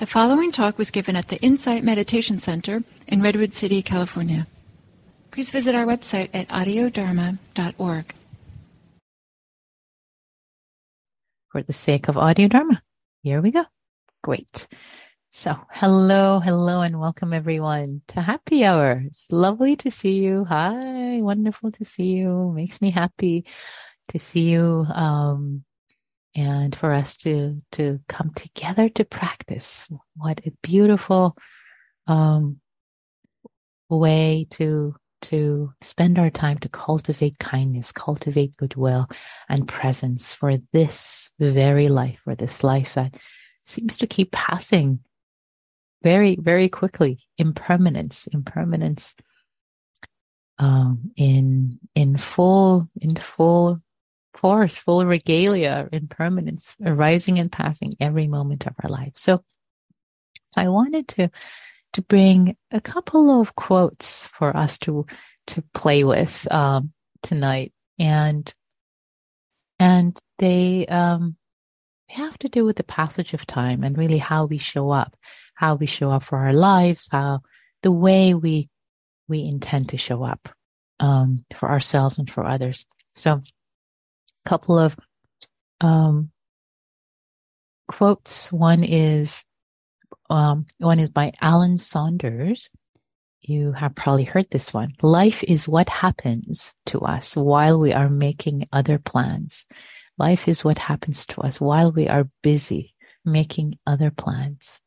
The following talk was given at the Insight Meditation Center in Redwood City, California. Please visit our website at audiodharma.org. For the sake of Audio Dharma, here we go. Great. So, hello, hello, and welcome everyone to Happy Hour. It's lovely to see you. Hi, wonderful to see you. Makes me happy to see you. Um, and for us to to come together to practice what a beautiful um, way to to spend our time to cultivate kindness cultivate goodwill and presence for this very life for this life that seems to keep passing very very quickly impermanence impermanence um, in in full in full force, full regalia, impermanence, arising and passing every moment of our life. So, I wanted to to bring a couple of quotes for us to to play with um, tonight, and and they um, they have to do with the passage of time and really how we show up, how we show up for our lives, how the way we we intend to show up um, for ourselves and for others. So couple of um, quotes. One is um, one is by Allen Saunders. You have probably heard this one. Life is what happens to us while we are making other plans. Life is what happens to us while we are busy making other plans.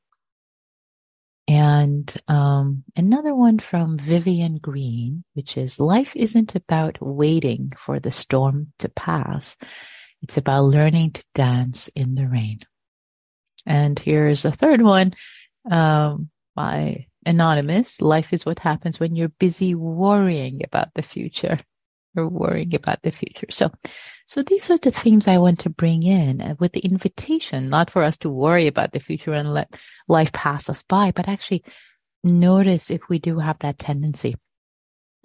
And um, another one from Vivian Green, which is Life isn't about waiting for the storm to pass, it's about learning to dance in the rain. And here's a third one um, by Anonymous Life is what happens when you're busy worrying about the future or worrying about the future. So, so these are the themes I want to bring in uh, with the invitation, not for us to worry about the future and let life pass us by, but actually notice if we do have that tendency.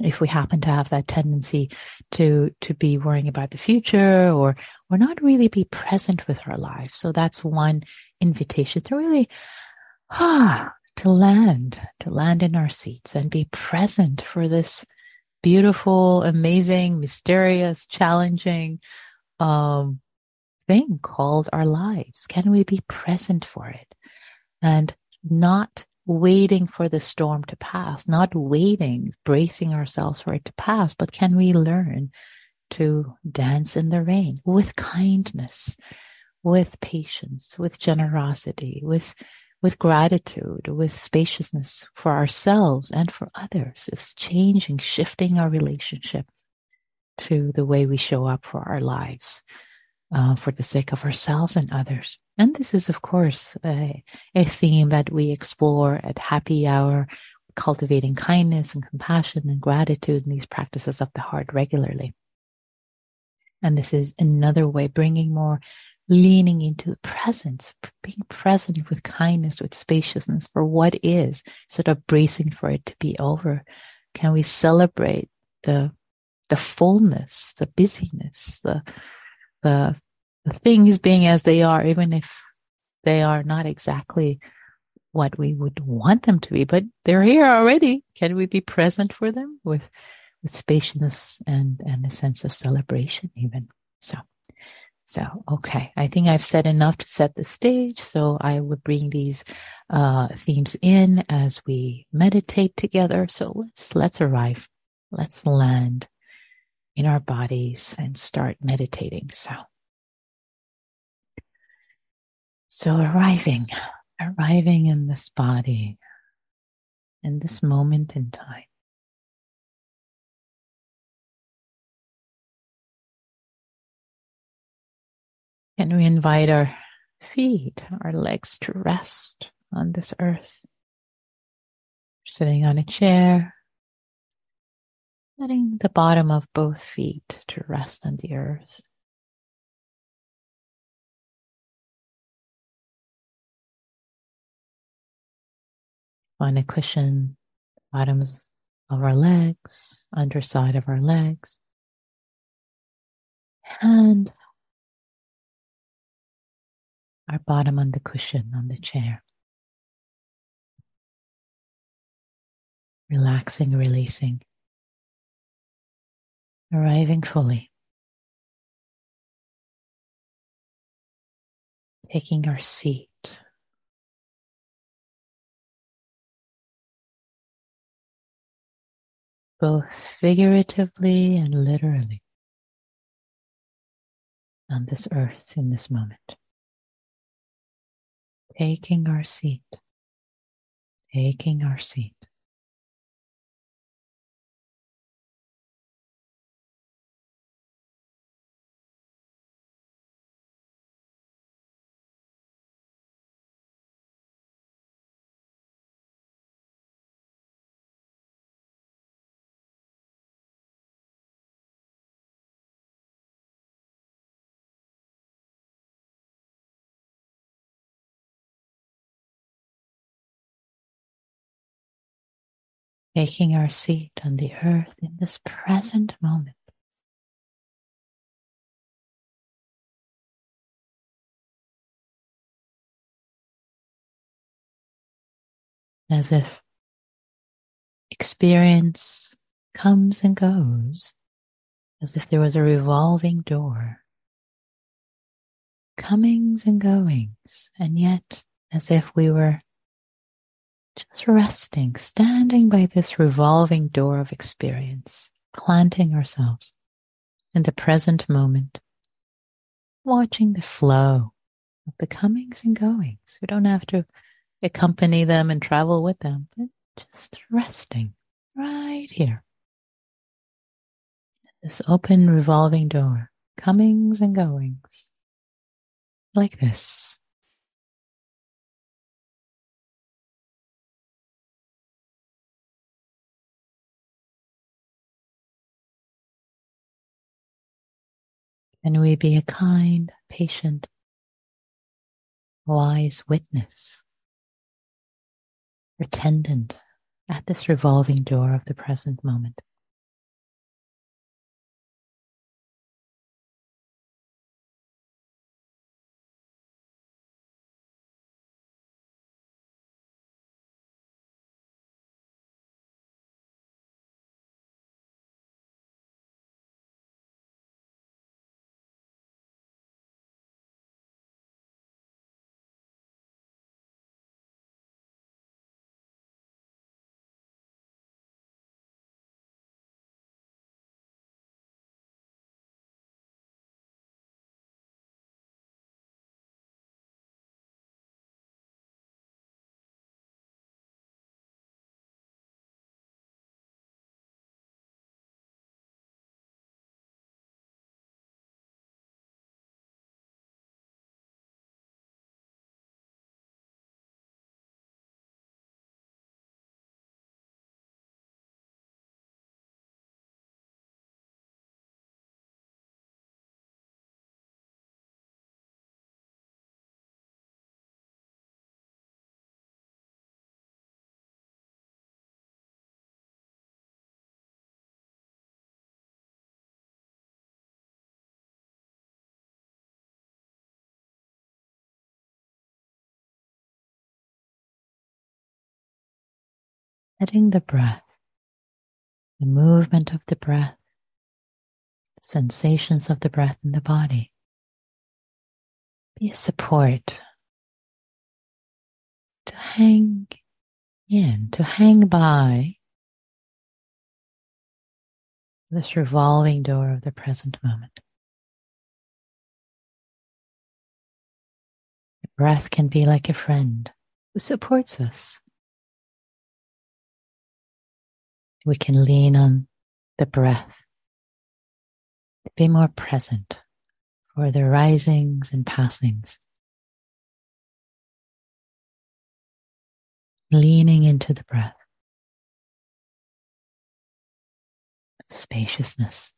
If we happen to have that tendency to, to be worrying about the future or, or not really be present with our lives. So that's one invitation to really, ah, to land, to land in our seats and be present for this beautiful, amazing, mysterious, challenging um, thing called our lives? Can we be present for it and not waiting for the storm to pass, not waiting, bracing ourselves for it to pass, but can we learn to dance in the rain with kindness, with patience, with generosity, with with gratitude, with spaciousness for ourselves and for others. It's changing, shifting our relationship to the way we show up for our lives uh, for the sake of ourselves and others. And this is, of course, a, a theme that we explore at Happy Hour, cultivating kindness and compassion and gratitude in these practices of the heart regularly. And this is another way, bringing more leaning into the presence, being present with kindness, with spaciousness for what is, instead of bracing for it to be over. Can we celebrate the the fullness, the busyness, the the the things being as they are, even if they are not exactly what we would want them to be, but they're here already. Can we be present for them with with spaciousness and and a sense of celebration even? So so, okay, I think I've said enough to set the stage. So I will bring these uh, themes in as we meditate together. So let's let's arrive, let's land in our bodies and start meditating. So, so arriving, arriving in this body, in this moment in time. Can we invite our feet, our legs to rest on this earth? Sitting on a chair, letting the bottom of both feet to rest on the earth. On a cushion, bottoms of our legs, underside of our legs. And our bottom on the cushion on the chair. Relaxing, releasing, arriving fully. Taking our seat. Both figuratively and literally on this earth in this moment. Taking our seat, taking our seat. Taking our seat on the earth in this present moment. As if experience comes and goes, as if there was a revolving door, comings and goings, and yet as if we were just resting, standing by this revolving door of experience, planting ourselves in the present moment, watching the flow of the comings and goings. We don't have to accompany them and travel with them, but just resting right here. This open revolving door, comings and goings, like this. Can we be a kind, patient, wise witness, attendant at this revolving door of the present moment? Letting the breath, the movement of the breath, the sensations of the breath in the body. Be a support. To hang in, to hang by. This revolving door of the present moment. The breath can be like a friend who supports us we can lean on the breath to be more present for the risings and passings. Leaning into the breath, spaciousness.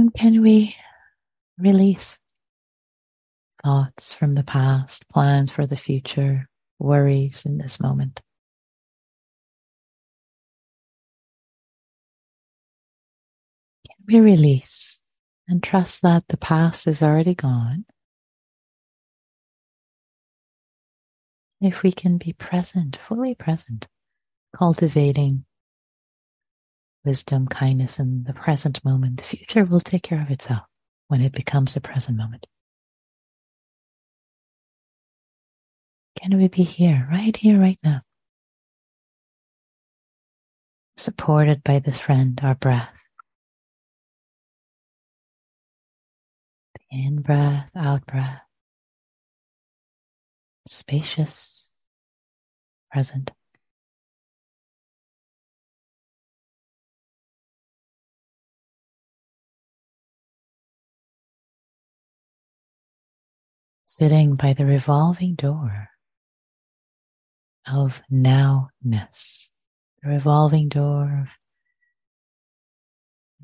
And can we release thoughts from the past, plans for the future, worries in this moment? Can we release and trust that the past is already gone? If we can be present, fully present, cultivating wisdom, kindness in the present moment, the future will take care of itself when it becomes the present moment. Can we be here, right here, right now? Supported by this friend, our breath. In breath, out breath. Spacious, present. Sitting by the revolving door of nowness, the revolving door of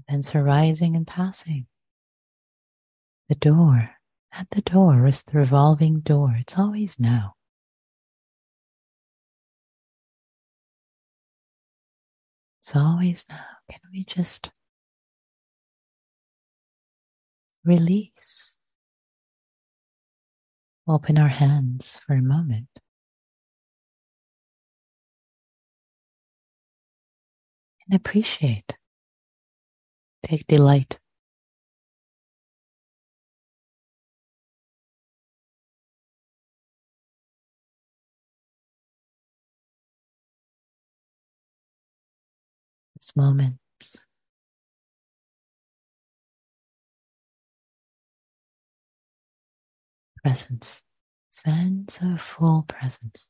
events arising and passing. The door, at the door is the revolving door. It's always now. It's always now. Can we just release? Open our hands for a moment. And appreciate. Take delight. This moment presence, sense of full presence.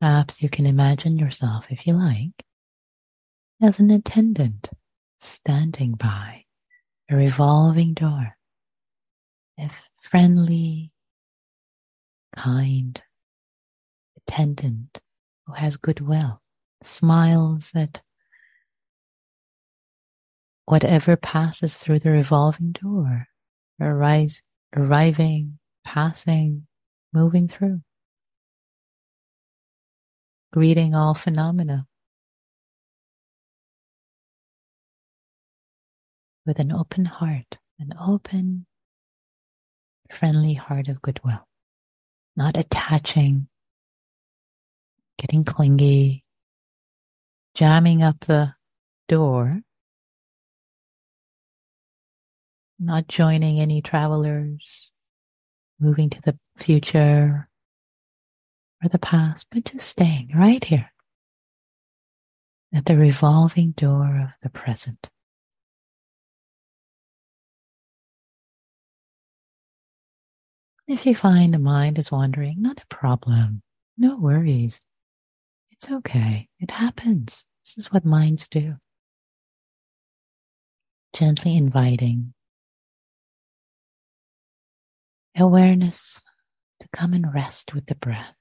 Perhaps you can imagine yourself, if you like, as an attendant standing by a revolving door. If friendly, kind attendant who has goodwill, smiles at whatever passes through the revolving door, arise, arriving, passing, moving through greeting all phenomena with an open heart, an open, friendly heart of goodwill, not attaching, getting clingy, jamming up the door, not joining any travelers, moving to the future, or the past, but just staying right here at the revolving door of the present. If you find the mind is wandering, not a problem. No worries. It's okay. It happens. This is what minds do. Gently inviting awareness to come and rest with the breath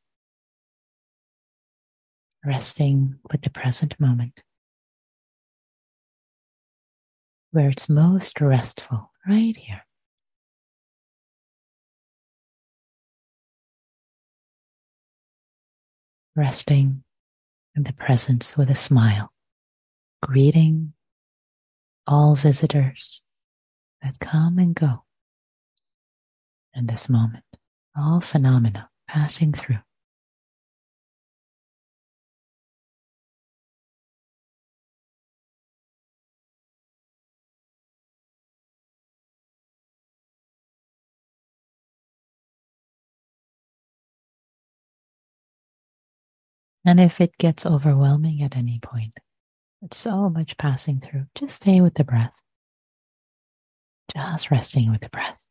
resting with the present moment, where it's most restful, right here. Resting in the presence with a smile, greeting all visitors that come and go in this moment, all phenomena passing through. And if it gets overwhelming at any point, it's so much passing through, just stay with the breath, just resting with the breath.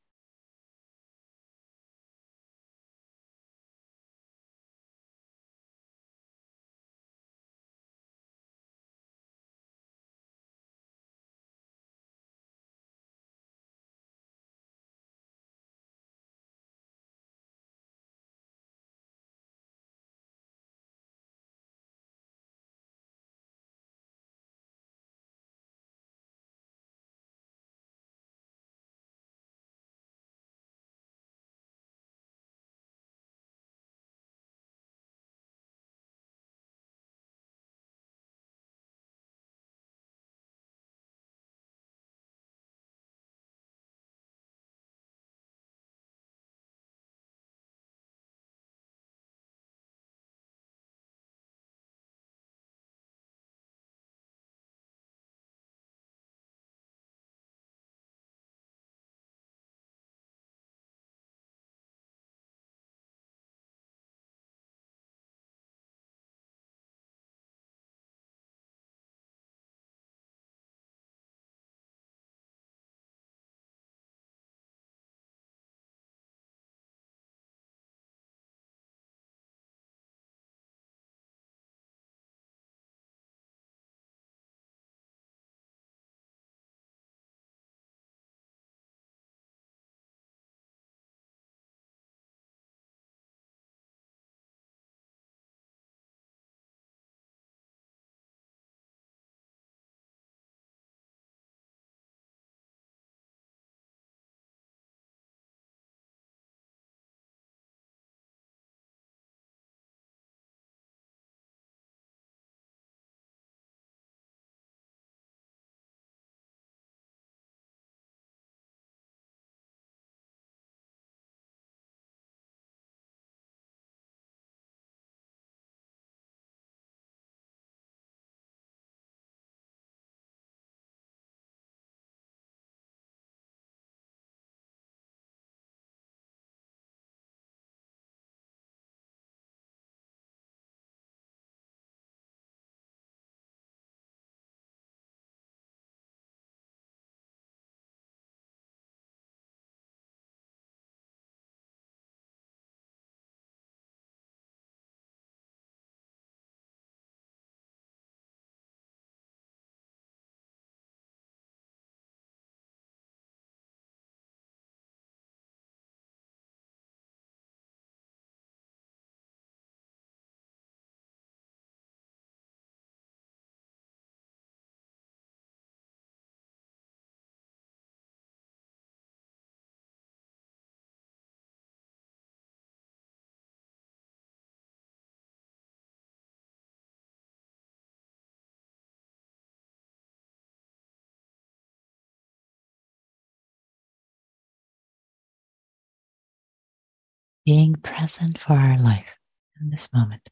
Being present for our life in this moment,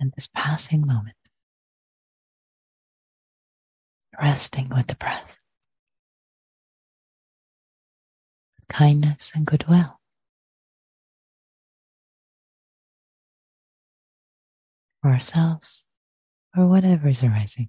in this passing moment, resting with the breath, with kindness and goodwill. For ourselves or whatever is arising.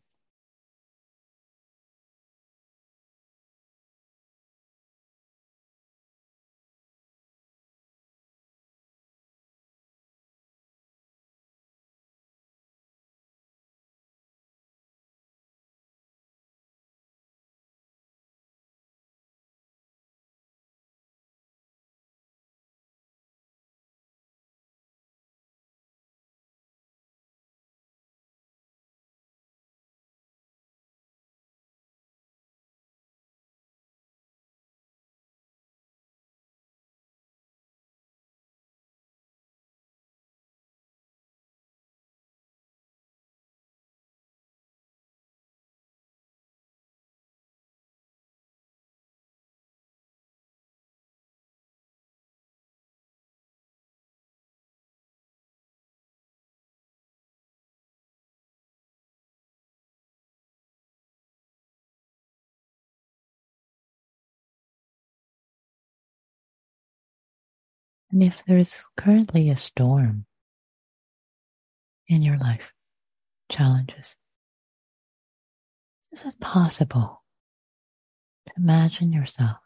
And if there's currently a storm in your life, challenges, is it possible to Imagine yourself,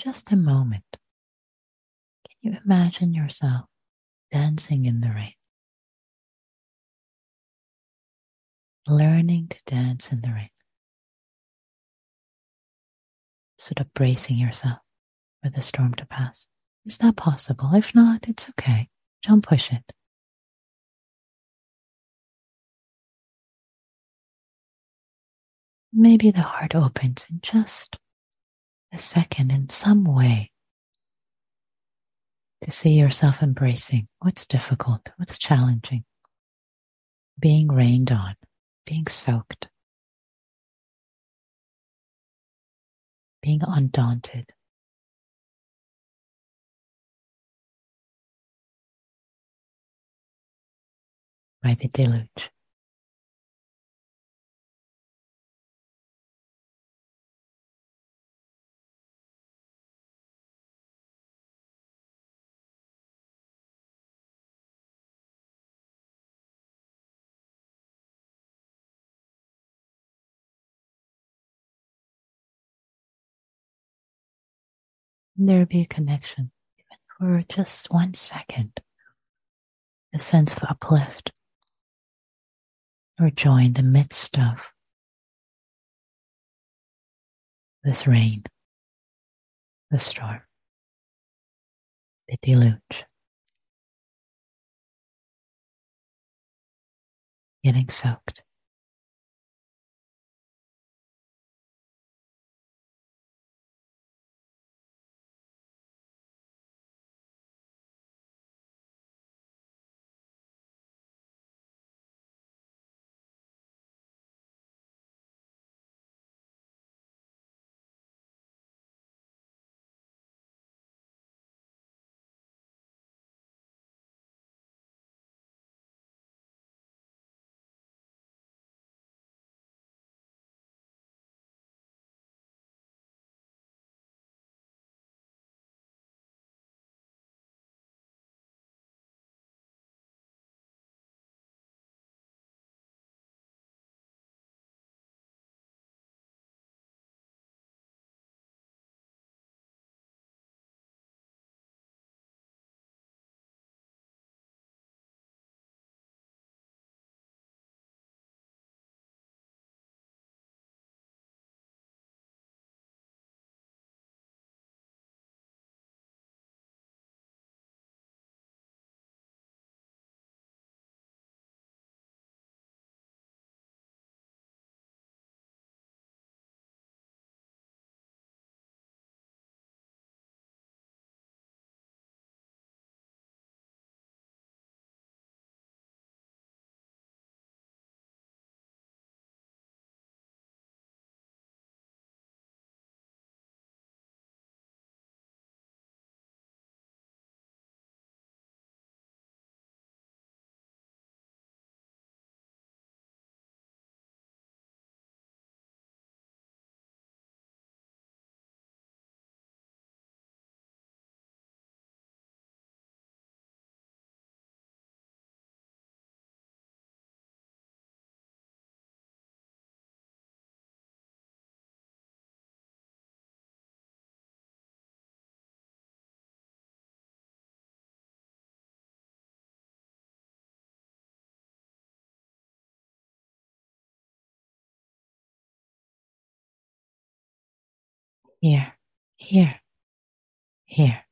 just a moment. Can you imagine yourself dancing in the rain? Learning to dance in the rain. Sort of bracing yourself for the storm to pass. Is that possible? If not, it's okay. Don't push it. Maybe the heart opens in just a second in some way to see yourself embracing what's difficult, what's challenging, being rained on, being soaked, being undaunted. By the deluge. there be a connection, even for just one second, a sense of uplift or joy in the midst of this rain, the storm, the deluge. Getting soaked. Here, here, here.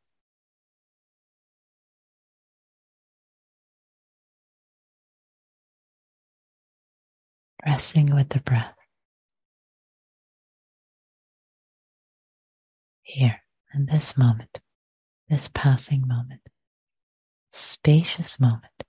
Resting with the breath. Here, in this moment, this passing moment, spacious moment.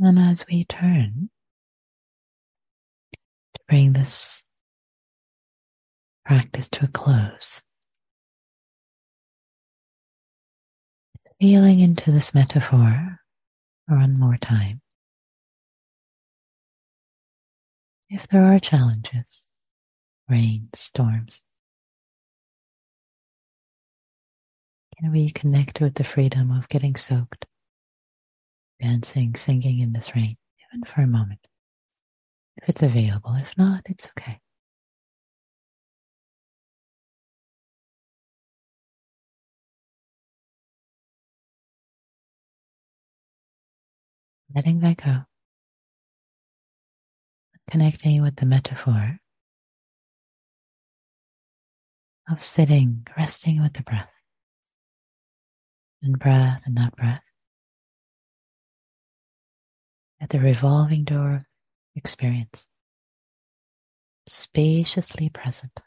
And as we turn to bring this practice to a close, feeling into this metaphor one more time. If there are challenges, rain, storms, can we connect with the freedom of getting soaked, dancing, singing in this rain, even for a moment? If it's available. If not, it's okay. letting that go, connecting with the metaphor of sitting, resting with the breath, and breath and not breath, at the revolving door of experience, spaciously present.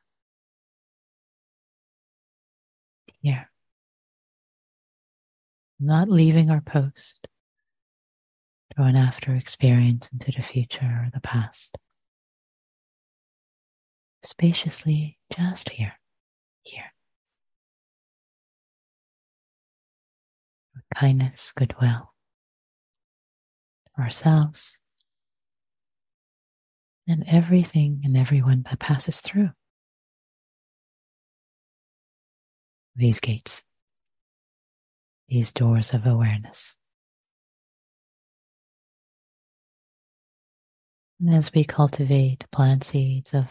Here, not leaving our post, drawn after experience into the future or the past. Spaciously, just here, here. With kindness, goodwill to ourselves and everything and everyone that passes through these gates, these doors of awareness. And as we cultivate plant seeds of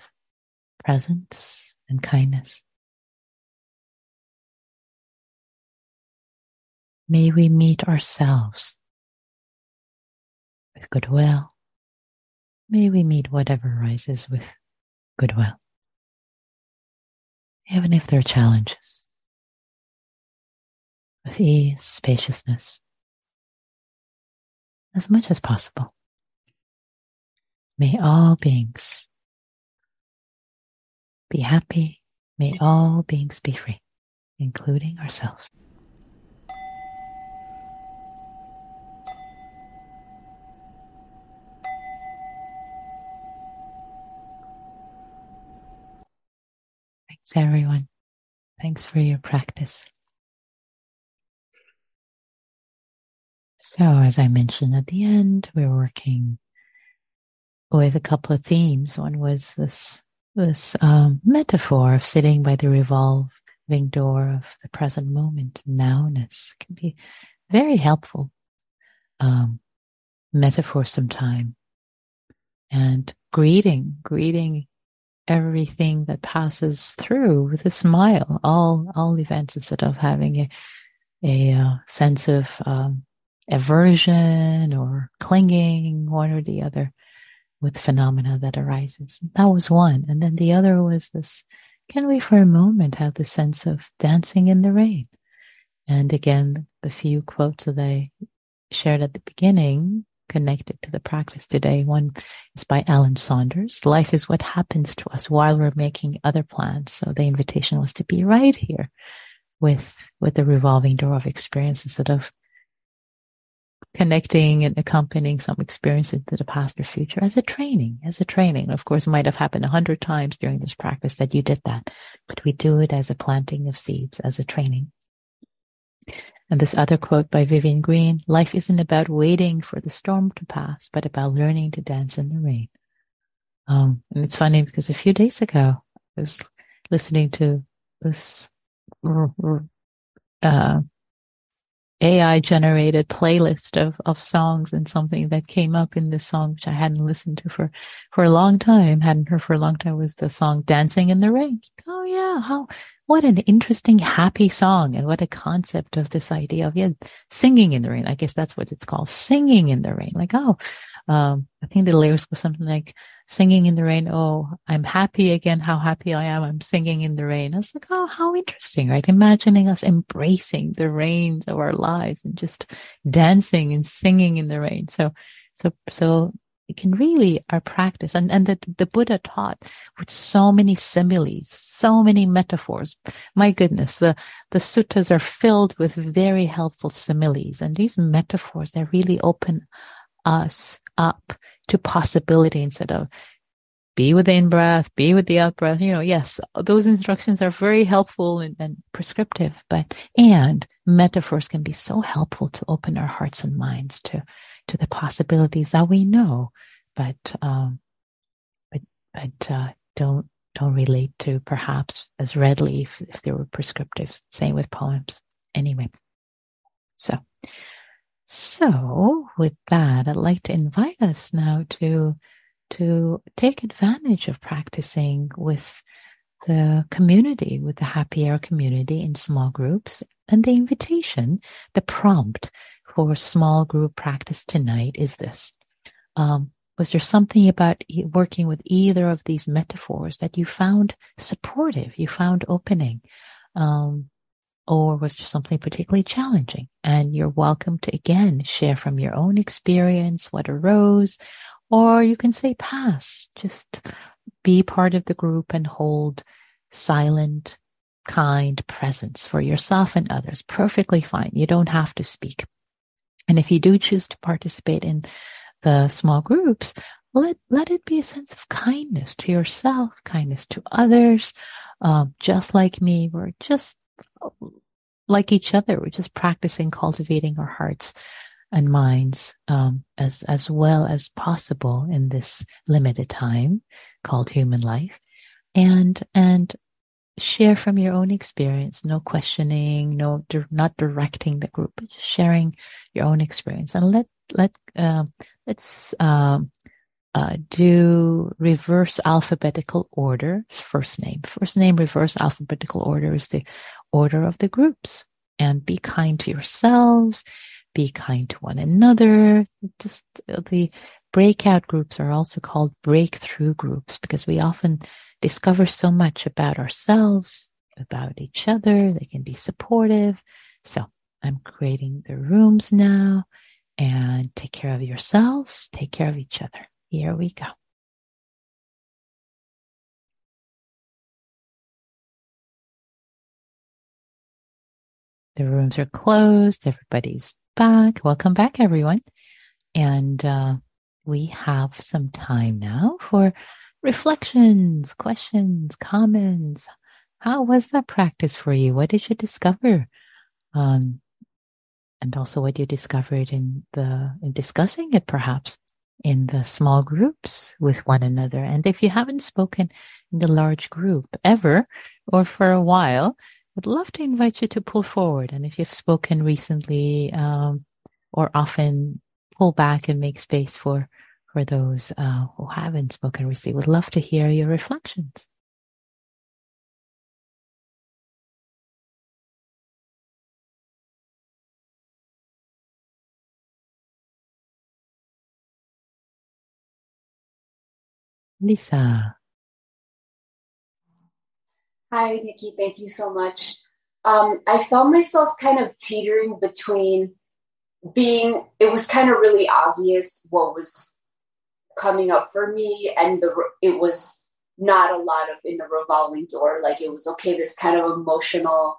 presence and kindness, may we meet ourselves with goodwill. May we meet whatever arises with goodwill, even if there are challenges, with ease, spaciousness, as much as possible. May all beings be happy. May all beings be free, including ourselves. Thanks, everyone. Thanks for your practice. So, as I mentioned at the end, we're working with a couple of themes. One was this this um, metaphor of sitting by the revolving door of the present moment, nowness, can be very helpful um, metaphor sometime. And greeting, greeting everything that passes through with a smile. All all events instead of having a a uh, sense of um, aversion or clinging, one or the other with phenomena that arises. That was one. And then the other was this can we for a moment have the sense of dancing in the rain? And again, the few quotes that I shared at the beginning connected to the practice today. One is by Allen Saunders. Life is what happens to us while we're making other plans. So the invitation was to be right here with, with the revolving door of experience instead of connecting and accompanying some experience into the past or future as a training, as a training. Of course, it might have happened a hundred times during this practice that you did that, but we do it as a planting of seeds, as a training. And this other quote by Vivian Greene, life isn't about waiting for the storm to pass, but about learning to dance in the rain. Um, and it's funny because a few days ago, I was listening to this uh, AI generated playlist of, of songs and something that came up in this song, which I hadn't listened to for, for a long time, hadn't heard for a long time was the song Dancing in the Rain. Oh yeah. How, what an interesting, happy song and what a concept of this idea of, yeah, singing in the rain. I guess that's what it's called. Singing in the rain. Like, oh, um, I think the lyrics were something like singing in the rain. Oh, I'm happy again. How happy I am. I'm singing in the rain. I was like, oh, how interesting, right? Imagining us embracing the rains of our lives and just dancing and singing in the rain. So, so, so it can really our practice and, and that the Buddha taught with so many similes, so many metaphors. My goodness, the, the suttas are filled with very helpful similes and these metaphors that really open us up to possibility instead of be with the in breath, be with the out breath. You know, yes, those instructions are very helpful and, and, prescriptive, but and metaphors can be so helpful to open our hearts and minds to to the possibilities that we know, but um, but but uh, don't don't relate to perhaps as readily if, if they were prescriptive. Same with poems. Anyway, so so with that, I'd like to invite us now to to take advantage of practicing with the community, with the happy hour community in small groups. And the invitation, the prompt for small group practice tonight is this. Um, was there something about working with either of these metaphors that you found supportive, you found opening? Um, or was there something particularly challenging? And you're welcome to again share from your own experience what arose, or you can say pass. Just be part of the group and hold silent, kind presence for yourself and others. Perfectly fine. You don't have to speak. And if you do choose to participate in the small groups, let, let it be a sense of kindness to yourself, kindness to others. Um, just like me, we're just like each other. We're just practicing cultivating our hearts and minds um, as as well as possible in this limited time called human life, and and share from your own experience. No questioning, no not directing the group, but just sharing your own experience, and let let uh, let's. Um, uh, do reverse alphabetical order first name first name reverse alphabetical order is the order of the groups and be kind to yourselves be kind to one another. Just the breakout groups are also called breakthrough groups because we often discover so much about ourselves, about each other. They can be supportive. So I'm creating the rooms now and take care of yourselves, take care of each other. Here we go. The rooms are closed. Everybody's back. Welcome back, everyone. And uh, we have some time now for reflections, questions, comments. How was that practice for you? What did you discover? Um, and also what you discovered in the in discussing it, perhaps in the small groups with one another. And if you haven't spoken in the large group ever or for a while, would love to invite you to pull forward. And if you've spoken recently um, or often, pull back and make space for for those uh, who haven't spoken recently. Would love to hear your reflections. Lisa. Hi, Nikki. Thank you so much. Um, I found myself kind of teetering between being, it was kind of really obvious what was coming up for me, and the it was not a lot of in the revolving door. Like it was okay, this kind of emotional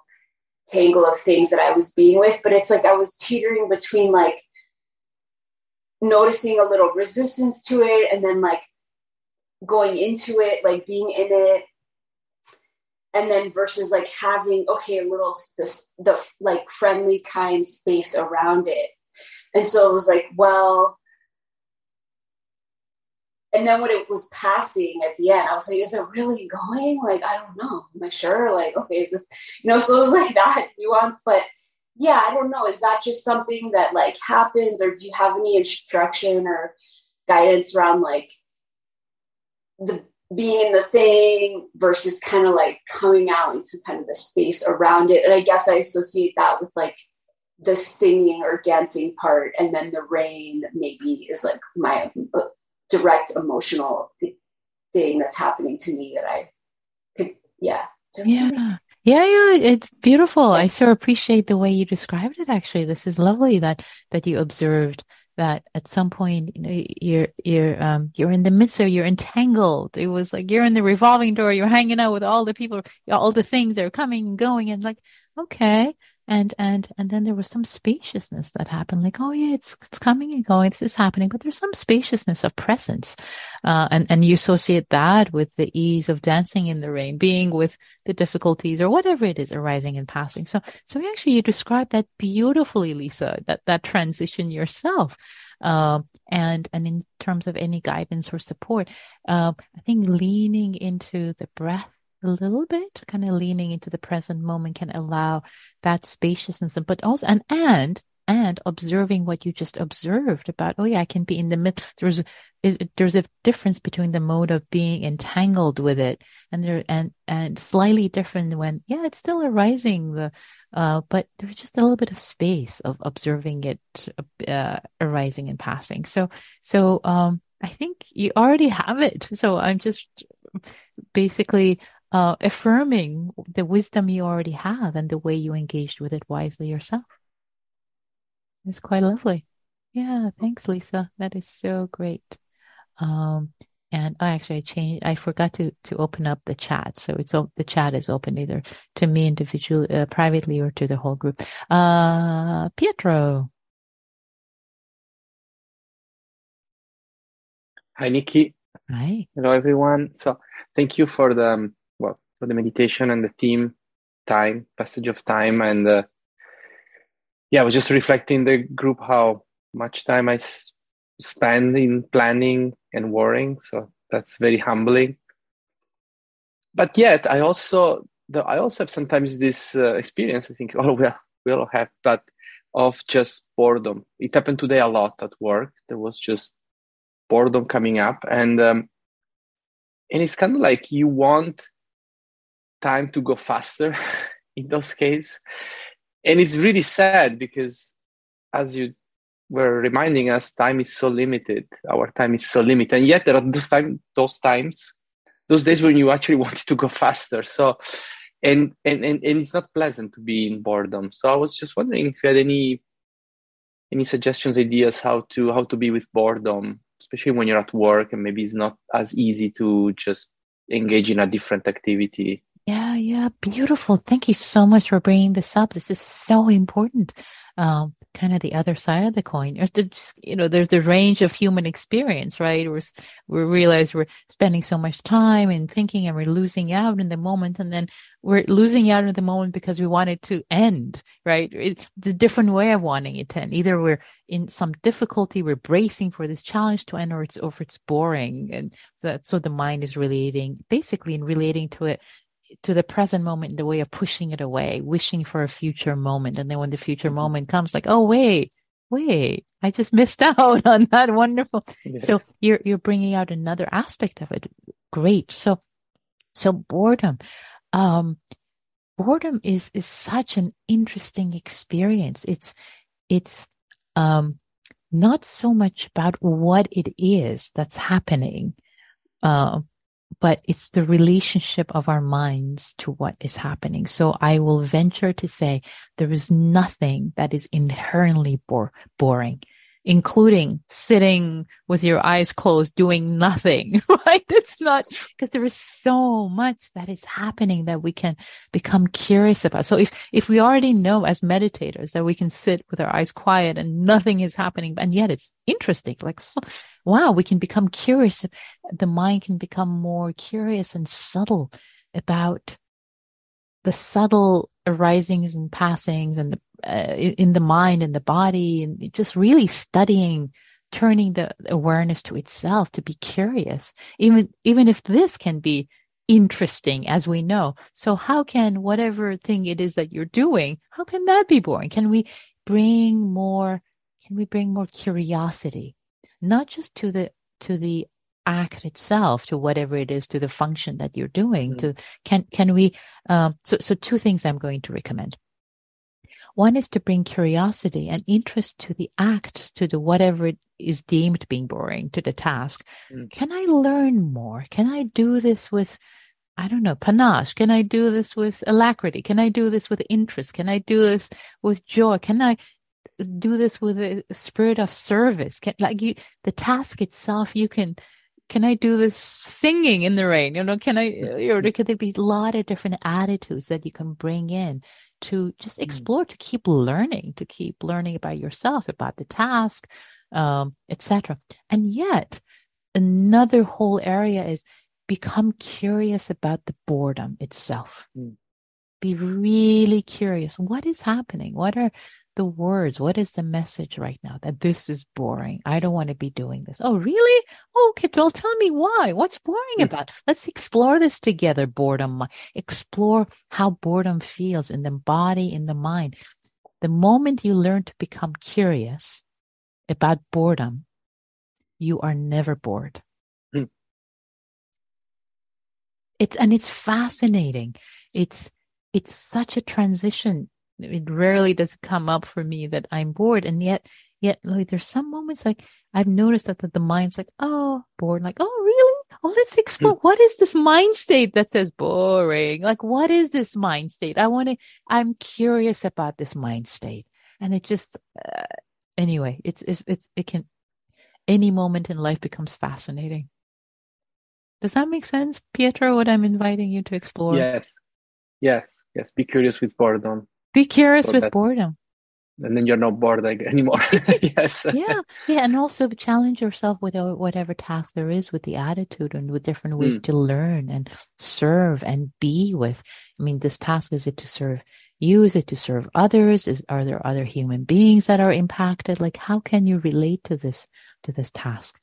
tangle of things that I was being with, but it's like I was teetering between like noticing a little resistance to it and then like going into it, like being in it. And then versus like having okay a little this the like friendly kind space around it. And so it was like well and then when it was passing at the end i was like is it really going? Like i don't know. Am i sure? Like okay is this you know so it was like that nuance. But yeah i don't know. Is that just something that like happens? Or do you have any instruction or guidance around like the being in the thing versus kind of like coming out into kind of the space around it. And I guess I associate that with like the singing or dancing part. And then the rain maybe is like my uh, direct emotional thing that's happening to me that I could, yeah. Yeah. Yeah, yeah, it's beautiful. I so appreciate the way you described it. Actually, this is lovely that that you observed that at some point you know you're you're um you're in the midst of you're entangled. It was like you're in the revolving door you're hanging out with all the people all the things that are coming and going and like okay and and and then there was some spaciousness that happened like oh yeah it's it's coming and going this is happening but there's some spaciousness of presence uh, and and you associate that with the ease of dancing in the rain being with the difficulties or whatever it is arising and passing. So so actually you described that beautifully lisa that that transition yourself um, and and in terms of any guidance or support uh, i think leaning into the breath a little bit, kind of leaning into the present moment can allow that spaciousness, but also, and, and, and observing what you just observed about, oh yeah, I can be in the middle. There's, is, there's a difference between the mode of being entangled with it and there, and, and slightly different when, yeah, it's still arising, the, uh, but there's just a little bit of space of observing it, uh, arising and passing. So, so, um, I think you already have it. So I'm just basically uh, affirming the wisdom you already have and the way you engaged with it wisely yourself. It's quite lovely. Yeah, thanks, Lisa. That is so great. Um, and I actually I changed. I forgot to to open up the chat, so it's the chat is open either to me individually, uh, privately, or to the whole group. Uh, Pietro. Hi, Nikki. Hi. Hello, everyone. So, thank you for the um, for the meditation and the theme time passage of time. And uh, yeah i was just reflecting the group how much time I s- spend in planning and worrying. So that's very humbling. But yet i also the, i also have sometimes this uh, experience. I think oh we, we all have but of just boredom. It happened today a lot at work. There was just boredom coming up. And um, and it's kind of like you want time to go faster in those cases. And it's really sad because, as you were reminding us, time is so limited. Our time is so limited. And yet, there are those, time, those times, those days when you actually wanted to go faster. So, and, and, and, and it's not pleasant to be in boredom. So, I was just wondering if you had any any suggestions ideas how to how to be with boredom especially when you're at work and maybe it's not as easy to just engage in a different activity yeah, yeah, beautiful. Thank you so much for bringing this up. This is so important. Um, kind of the other side of the coin. There's the, you know, there's the range of human experience, right? We're, we realize we're spending so much time and thinking and we're losing out in the moment. And then we're losing out in the moment because we want it to end, right? It's a different way of wanting it to end. Either we're in some difficulty, we're bracing for this challenge to end or it's, or it's boring. And that, so the mind is relating, basically in relating to it to the present moment in the way of pushing it away, wishing for a future moment. And then when the future mm-hmm. moment comes, like, oh, wait, wait, I just missed out on that wonderful. Yes. So you're, you're bringing out another aspect of it. Great. So, so boredom, um, boredom is, is such an interesting experience. It's, it's, um, not so much about what it is that's happening, uh, but it's the relationship of our minds to what is happening. So I will venture to say there is nothing that is inherently bore- boring, including sitting with your eyes closed, doing nothing, right? It's not because there is so much that is happening that we can become curious about. So if, if we already know as meditators that we can sit with our eyes quiet and nothing is happening, and yet it's interesting, like so, wow, we can become curious. The mind can become more curious and subtle about the subtle arisings and passings and the, uh, in the mind and the body and just really studying turning the awareness to itself to be curious. Even even if this can be interesting as we know. So how can whatever thing it is that you're doing how can that be boring? Can we bring more can we bring more curiosity? Not just to the to the act itself to whatever it is to the function that you're doing mm-hmm. to can can we um, so so two things i'm going to recommend one is to bring curiosity and interest to the act to the whatever it is deemed being boring to the task mm-hmm. can i learn more can i do this with I don't know, panache. Can I do this with alacrity? Can I do this with interest? Can I do this with joy? Can I do this with a spirit of service can, like you the task itself you can can i do this singing in the rain you know can i or there could be a lot of different attitudes that you can bring in to just mm. explore, to keep learning, to keep learning about yourself, about the task, um, etc. And yet, another whole area is become curious about the boredom itself. Mm. Be really curious. What is happening? What are the words? What is the message right now that this is boring? I don't want to be doing this. Oh, really? okay, well, tell me why. What's boring mm. about? Let's explore this together. Boredom. Explore how boredom feels in the body, in the mind. The moment you learn to become curious about boredom, you are never bored. Mm. It's and it's fascinating. It's it's such a transition it rarely does come up for me that I'm bored. And yet, yet like there's some moments like I've noticed that the, the mind's like, oh, bored. Like, oh, really? Oh, let's explore. What is this mind state that says boring? Like, what is this mind state? I want to, I'm curious about this mind state. And it just, uh, anyway, it's, it's, it's, it can, any moment in life becomes fascinating. Does that make sense, Pietro, what I'm inviting you to explore? Yes. Yes. Yes. Be curious with boredom. Be curious so with that, boredom. And then you're not bored anymore. yes. yeah. Yeah. And also challenge yourself with whatever task there is with the attitude and with different ways mm. to learn and serve and be with. I mean, this task is it to serve you? Is it to serve others? Is are there other human beings that are impacted? Like how can you relate to this to this task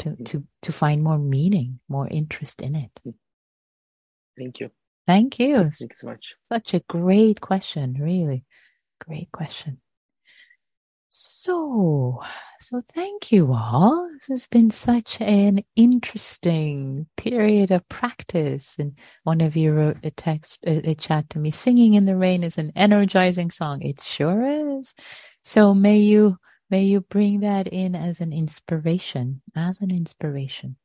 to mm. to to find more meaning, more interest in it? Hmm. Thank you. Thank you. Thank you so much. Such a great question, really. Great question. So, so thank you all. This has been such an interesting period of practice. And one of you wrote a text, a, a chat to me, singing in the rain is an energizing song. It sure is. So may you, may you bring that in as an inspiration, as an inspiration.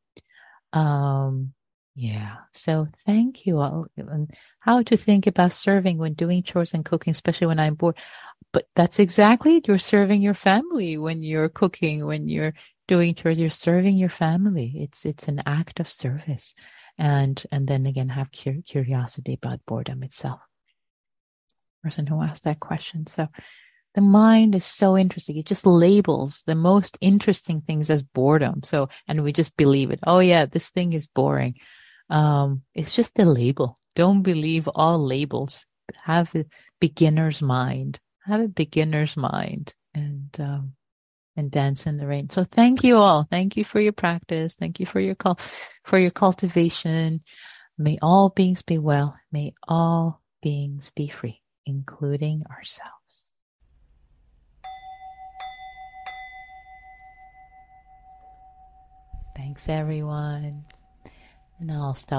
Um, yeah. So thank you all. And how to think about serving when doing chores and cooking, especially when I'm bored. But that's exactly it. You're serving your family when you're cooking, when you're doing chores, you're serving your family. It's, it's an act of service. And, and then again, have cur- curiosity about boredom itself. Person who asked that question. So the mind is so interesting. It just labels the most interesting things as boredom. So, and we just believe it. Oh yeah, this thing is boring. Um, it's just a label. Don't believe all labels. Have a beginner's mind. Have a beginner's mind and um, and dance in the rain. So thank you all. Thank you for your practice. Thank you for your call for your cultivation. May all beings be well. May all beings be free, including ourselves. Thanks, everyone. And I'll stop.